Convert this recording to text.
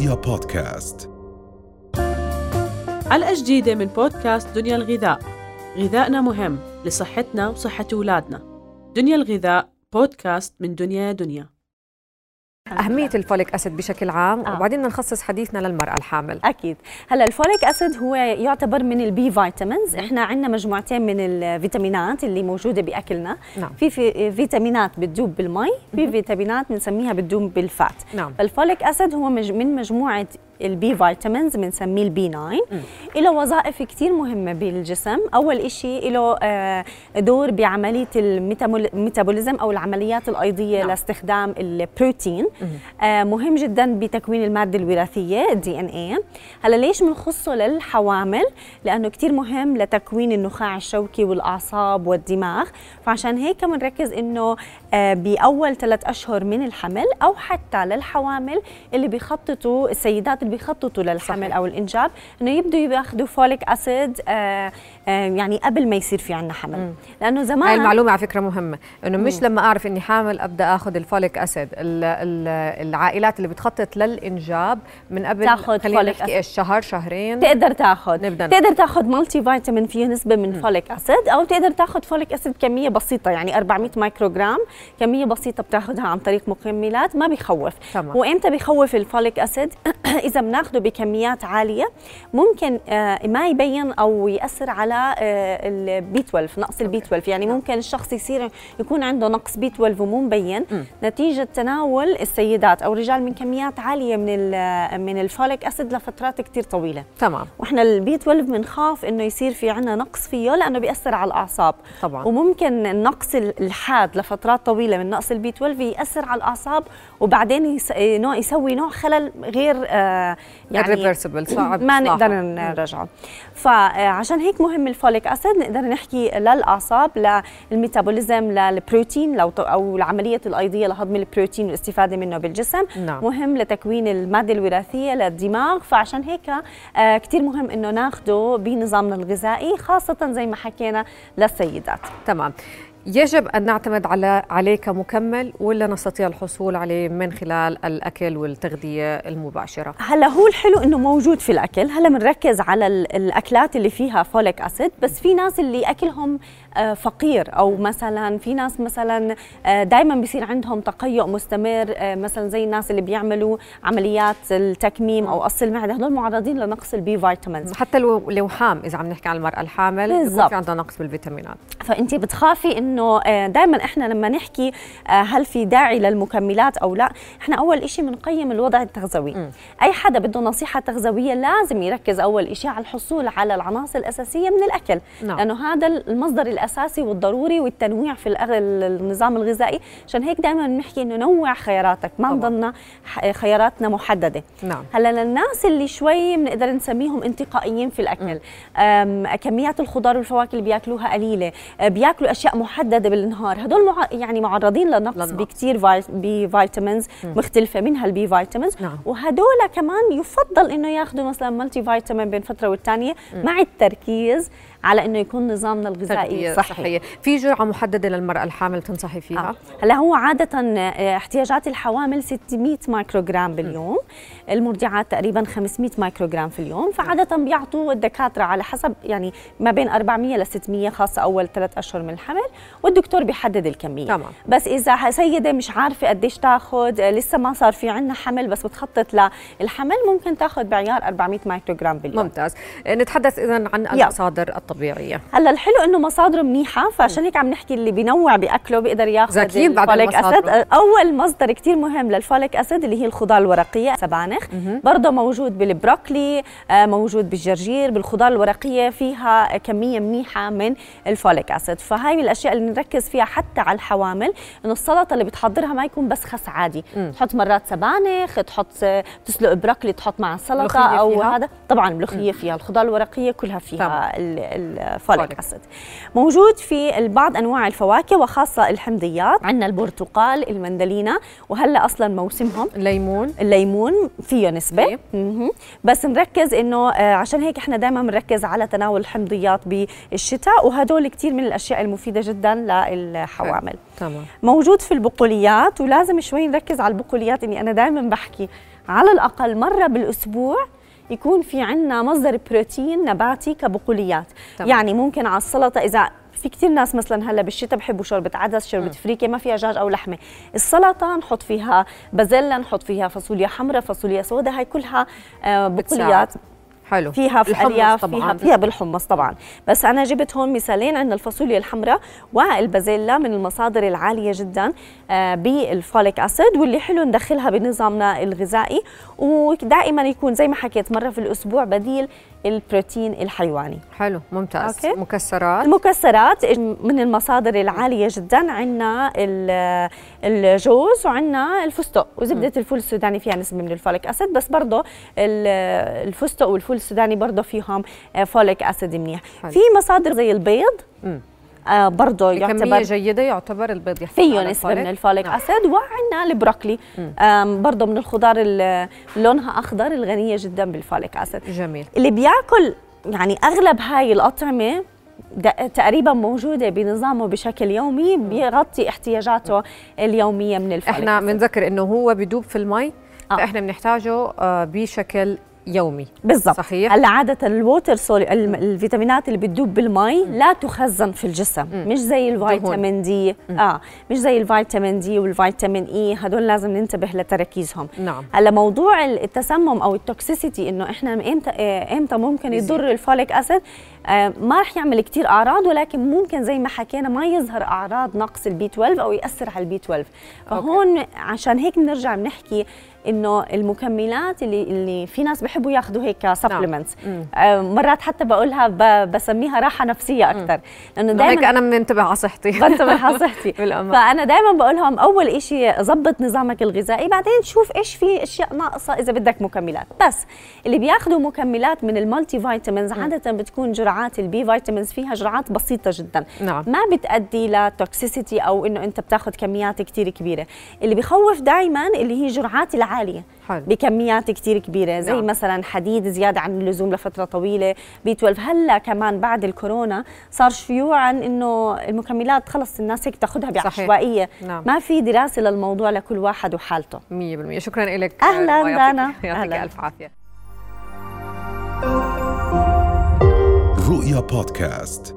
رؤيا بودكاست. حلقة جديدة من بودكاست دنيا الغذاء. غذائنا مهم لصحتنا وصحة أولادنا. دنيا الغذاء بودكاست من دنيا دنيا. أهمية ال folic acid بشكل عام آه. وبعدين نخصص حديثنا للمرأة الحامل. أكيد. هلا ال folic acid هو يعتبر من ال B vitamins إحنا عندنا مجموعتين من الفيتامينات اللي موجودة بأكلنا. نعم. في, في فيتامينات بتذوب بالمي في فيتامينات بنسميها بتذوب بال fat. نعم. فال folic acid هو مج من مجموعة ال B vitamins بنسميه ال B9 له وظائف كثير مهمة بالجسم. أول شيء له آه، دور بعملية ال metabolism أو العمليات الأيضية نعم. لاستخدام البروتين آه، مهم جدا بتكوين المادة الوراثية ال DNA هلا ليش بنخصه للحوامل؟ لأنه كثير مهم لتكوين النخاع الشوكي والأعصاب والدماغ. فعشان هيك بنركز إنه آه، بأول ثلاث أشهر من الحمل أو حتى للحوامل اللي بيخططوا السيدات بيخططوا للحمل صحيح. أو الإنجاب إنه يبدوا ياخذوا folic acid يعني قبل ما يصير في عندنا حمل. لأنه زمان هاي المعلومة على فكرة مهمة. إنه مش لما أعرف إني حامل أبدأ آخذ الفوليك ال- العائلات اللي بتخطط للإنجاب من قبل خلينا فوليك نحكي. إيش شهر شهرين؟ تقدر تأخذ. نبدأ تقدر تأخذ multivitamin فيه نسبة من folic acid أو تقدر تأخذ folic acid كمية بسيطة. يعني 400 مايكروغرام كمية بسيطة بتاخذها عن طريق مكملات ما بيخوف. تمام. وإمتى بيخوف ال folic acid؟ إذا بناخده بكميات عالية. ممكن آه، ما يبين أو يأثر على ال B12 نقص ال B12 يعني ممكن الشخص يصير يكون عنده نقص B12 ومو مبين نتيجة تناول السيدات أو الرجال من كميات عالية من من ال folic acid لفترات كثير طويلة. تمام. وإحنا ال B12 بنخاف إنه يصير في عنا نقص فيه لأنه بيأثر على الأعصاب. طبعاً. وممكن النقص ال- الحاد لفترات طويلة من نقص البي 12 يأثر على الأعصاب وبعدين يسوي نوع خلل غير آه Irreversible، صعب. ما. نقدر نرجعه فعشان هيك مهم الفوليك أسيد نقدر نحكي للأعصاب للميتابوليزم للبروتين لو أو العملية الأيضية لهضم البروتين والاستفادة منه بالجسم. نعم. مهم لتكوين المادة الوراثية للدماغ. فعشان هيك آه كثير مهم إنه ناخده بنظامنا الغذائي خاصة زي ما حكينا للسيدات. تمام. يجب أن نعتمد على عليه كمكمل ولا نستطيع الحصول عليه من خلال الأكل والتغذية المباشرة؟ هلا هو الحلو إنه موجود في الأكل. هلا بنركز على ال- الأكلات اللي فيها folic acid بس في ناس اللي أكلهم آه، فقير. أو مثلا في ناس مثلا دائما بيصير عندهم تقيؤ مستمر آه، مثلا زي الناس اللي بيعملوا عمليات التكميم أو قص المعدة. هدول معرضين لنقص ال B vitamins حتى لو لو حام إذا عم نحكي عن المرأة الحامل بالضبط. في عندها نقص بالفيتامينات. فانت بتخافي إنه دائما إحنا لما نحكي آه، هل في داعي للمكملات أو لا إحنا أول شيء بنقيم الوضع التغذوي. أي حدا بده نصيحة تغذوية لازم يركز أول شيء على الحصول على العناصر الأساسية من الأكل. نعم. لأنه هذا المصدر الأساسي والضروري والتنويع في النظام الغذائي. عشان هيك دائما بنحكي إنه نوع خياراتك. ما. نضلنا خياراتنا محددة. نعم. هلأ للناس اللي شوي بنقدر نسميهم انتقائيين في الأكل. كميات الخضار والفواكه اللي بياكلوها قليلة. بياكلوا أشياء محددة بالنهار هدول مع يعني معرضين لنقص. بكثير vitamins مختلفة منها ال B vitamins نعم. وهدول كمان يفضل إنه ياخذوا مثلا multivitamin بين فترة والثانيه مع التركيز على إنه يكون نظامنا الغذائي صحي. صحية. في جرعة محددة للمرأة الحامل تنصحي فيها؟ آه. هلا هو عادة آه، احتياجات الحوامل 600 مايكروغرام باليوم. المرضعات تقريبا 500 مايكروغرام في اليوم. فعادة بيعطوا الدكاترة على حسب يعني ما بين 400 ل 600 خاصة أول ثلاث أشهر من الحمل. والدكتور بيحدد الكمية. تمام. بس إذا سيدة مش عارفة قديش تاخذ آه، لسه ما صار في عندنا حمل بس بتخطط للحمل ممكن تاخذ بعيار 400 مايكروغرام باليوم. ممتاز. نتحدث إذا عن المصادر الطبيعية. هلا الحلو إنه مصادره منيحة فعشان هيك عم نحكي اللي بينوع بأكله بيقدر ياخذ ال folic. acid. أول مصدر كتير مهم لل folic acid اللي هي الخضار الورقية سبانخ. برضه موجود بالبروكلي آه، موجود بالجرجير بالخضار الورقية فيها كمية منيحة من ال folic acid. فهاي من الأشياء اللي نركز فيها حتى على الحوامل إنه السلطة اللي بتحضرها ما يكون بس خس عادي. تحط مرات سبانخ تحط تسلق بروكلي تحط مع السلطة أو فيها؟ هذا. طبعا الملوخيه فيها الخضار الورقية كلها. فيها ال folic folic. acid. موجود في بعض أنواع الفواكه وخاصة الحمضيات. عندنا البرتقال المندلينا وهلا أصلا موسمهم. الليمون. الليمون فيه نسبة. طيب. مهم. بس نركز إنه آه، عشان هيك إحنا دائما بنركز على تناول الحمضيات بالشتاء وهدول كثير من الأشياء المفيدة جدا للحوامل. تمام. موجود في البقوليات ولازم شوي نركز على البقوليات إني أنا دائما بحكي على الأقل مرة بالأسبوع يكون في عندنا مصدر بروتين نباتي كبقوليات. تمام. يعني ممكن على السلطة إذا في كثير ناس مثلا هلأ بالشتاء بحبوا شوربة عدس شوربة فريكة ما فيها دجاج أو لحمة. السلطة نحط فيها بازيلا نحط فيها فاصوليا حمراء فاصوليا سوداء هاي كلها آه، بقوليات. حلو. فيها في طبعاً. فيها فيها بالحمص طبعا. بس أنا جبت هون مثالين عندنا الفاصوليا الحمراء والبازيلا من المصادر العالية جدا آه، بال folic acid واللي حلو ندخلها بنظامنا الغذائي ودائما يكون زي ما حكيت مرة في الأسبوع بديل البروتين الحيواني. حلو ممتاز. okay. مكسرات. المكسرات من المصادر العالية جدا عندنا الجوز وعندنا الفستق. وزبدة الفول السوداني فيها نسبة من ال folic acid بس برضه ال- الفستق والفول السوداني برضه فيهم folic acid منيح حلو. في مصادر زي البيض مم. آه برضه كمية يعتبر جيدة يعتبر البيض يحتوي فيه نسبة من الفوليك. نعم. acid وعندنا البروكلي برضه من الخضار اللي لونها أخضر الغنية جدا بال folic acid جميل اللي بيأكل يعني أغلب هاي الأطعمة د- تقريبا موجودة بنظامه بشكل يومي بيغطي احتياجاته اليومية من الفوليك إحنا acid. بنذكر إنه هو بدوب في المي آه. فإحنا بنحتاجه آه، بشكل يومي. بالضبط. صحيح. هلا عادة ال water sol الم- الفيتامينات اللي بتدوب بالمي لا تخزن في الجسم. مش زي ال vitamin D. آه مش زي ال vitamin D وال vitamin A هدول لازم ننتبه لتركيزهم. نعم. هلا موضوع التسمم أو ال toxicity إنه إحنا إمتى آه، إمتى ممكن. يضر ال folic acid آه، ما رح يعمل كتير أعراض ولكن ممكن زي ما حكينا ما يظهر أعراض نقص ال B12 أو يأثر على ال B12 فهون عشان هيك بنرجع بنحكي إنه المكملات اللي اللي في ناس بحبوا ياخذوا هيك supplements مم. مرات حتى بقولها بسميها راحة نفسية أكثر. لأنه إنه هيك دائما أنا بننتبه على صحتي. بنتبه على صحتي. فأنا دائما بقول لهم أول إشي ظبط نظامك الغذائي بعدين شوف إيش في أشياء ناقصة إذا بدك مكملات. بس اللي بياخذوا مكملات من ال multivitamins عادة بتكون جرعات ال B vitamins فيها جرعات بسيطة جدا. نعم. ما بتأدي ل toxicity أو إنه أنت بتاخذ كميات كتير كبيرة. اللي بيخوف دائما اللي هي جرعات العاليه حلو. بكميات كتير كبيرة زي نعم. مثلا حديد زيادة عن اللزوم لفترة طويلة B12 هلأ كمان بعد الكورونا صار شيوعا إنه المكملات خلص الناس هيك تاخذها صحيح. بعشوائية نعم. ما في دراسة للموضوع لكل واحد وحالته 100% شكرا لك أهلاً يعطيك- دانا. يعطيك أهلاً. ألف عافية رؤيا بودكاست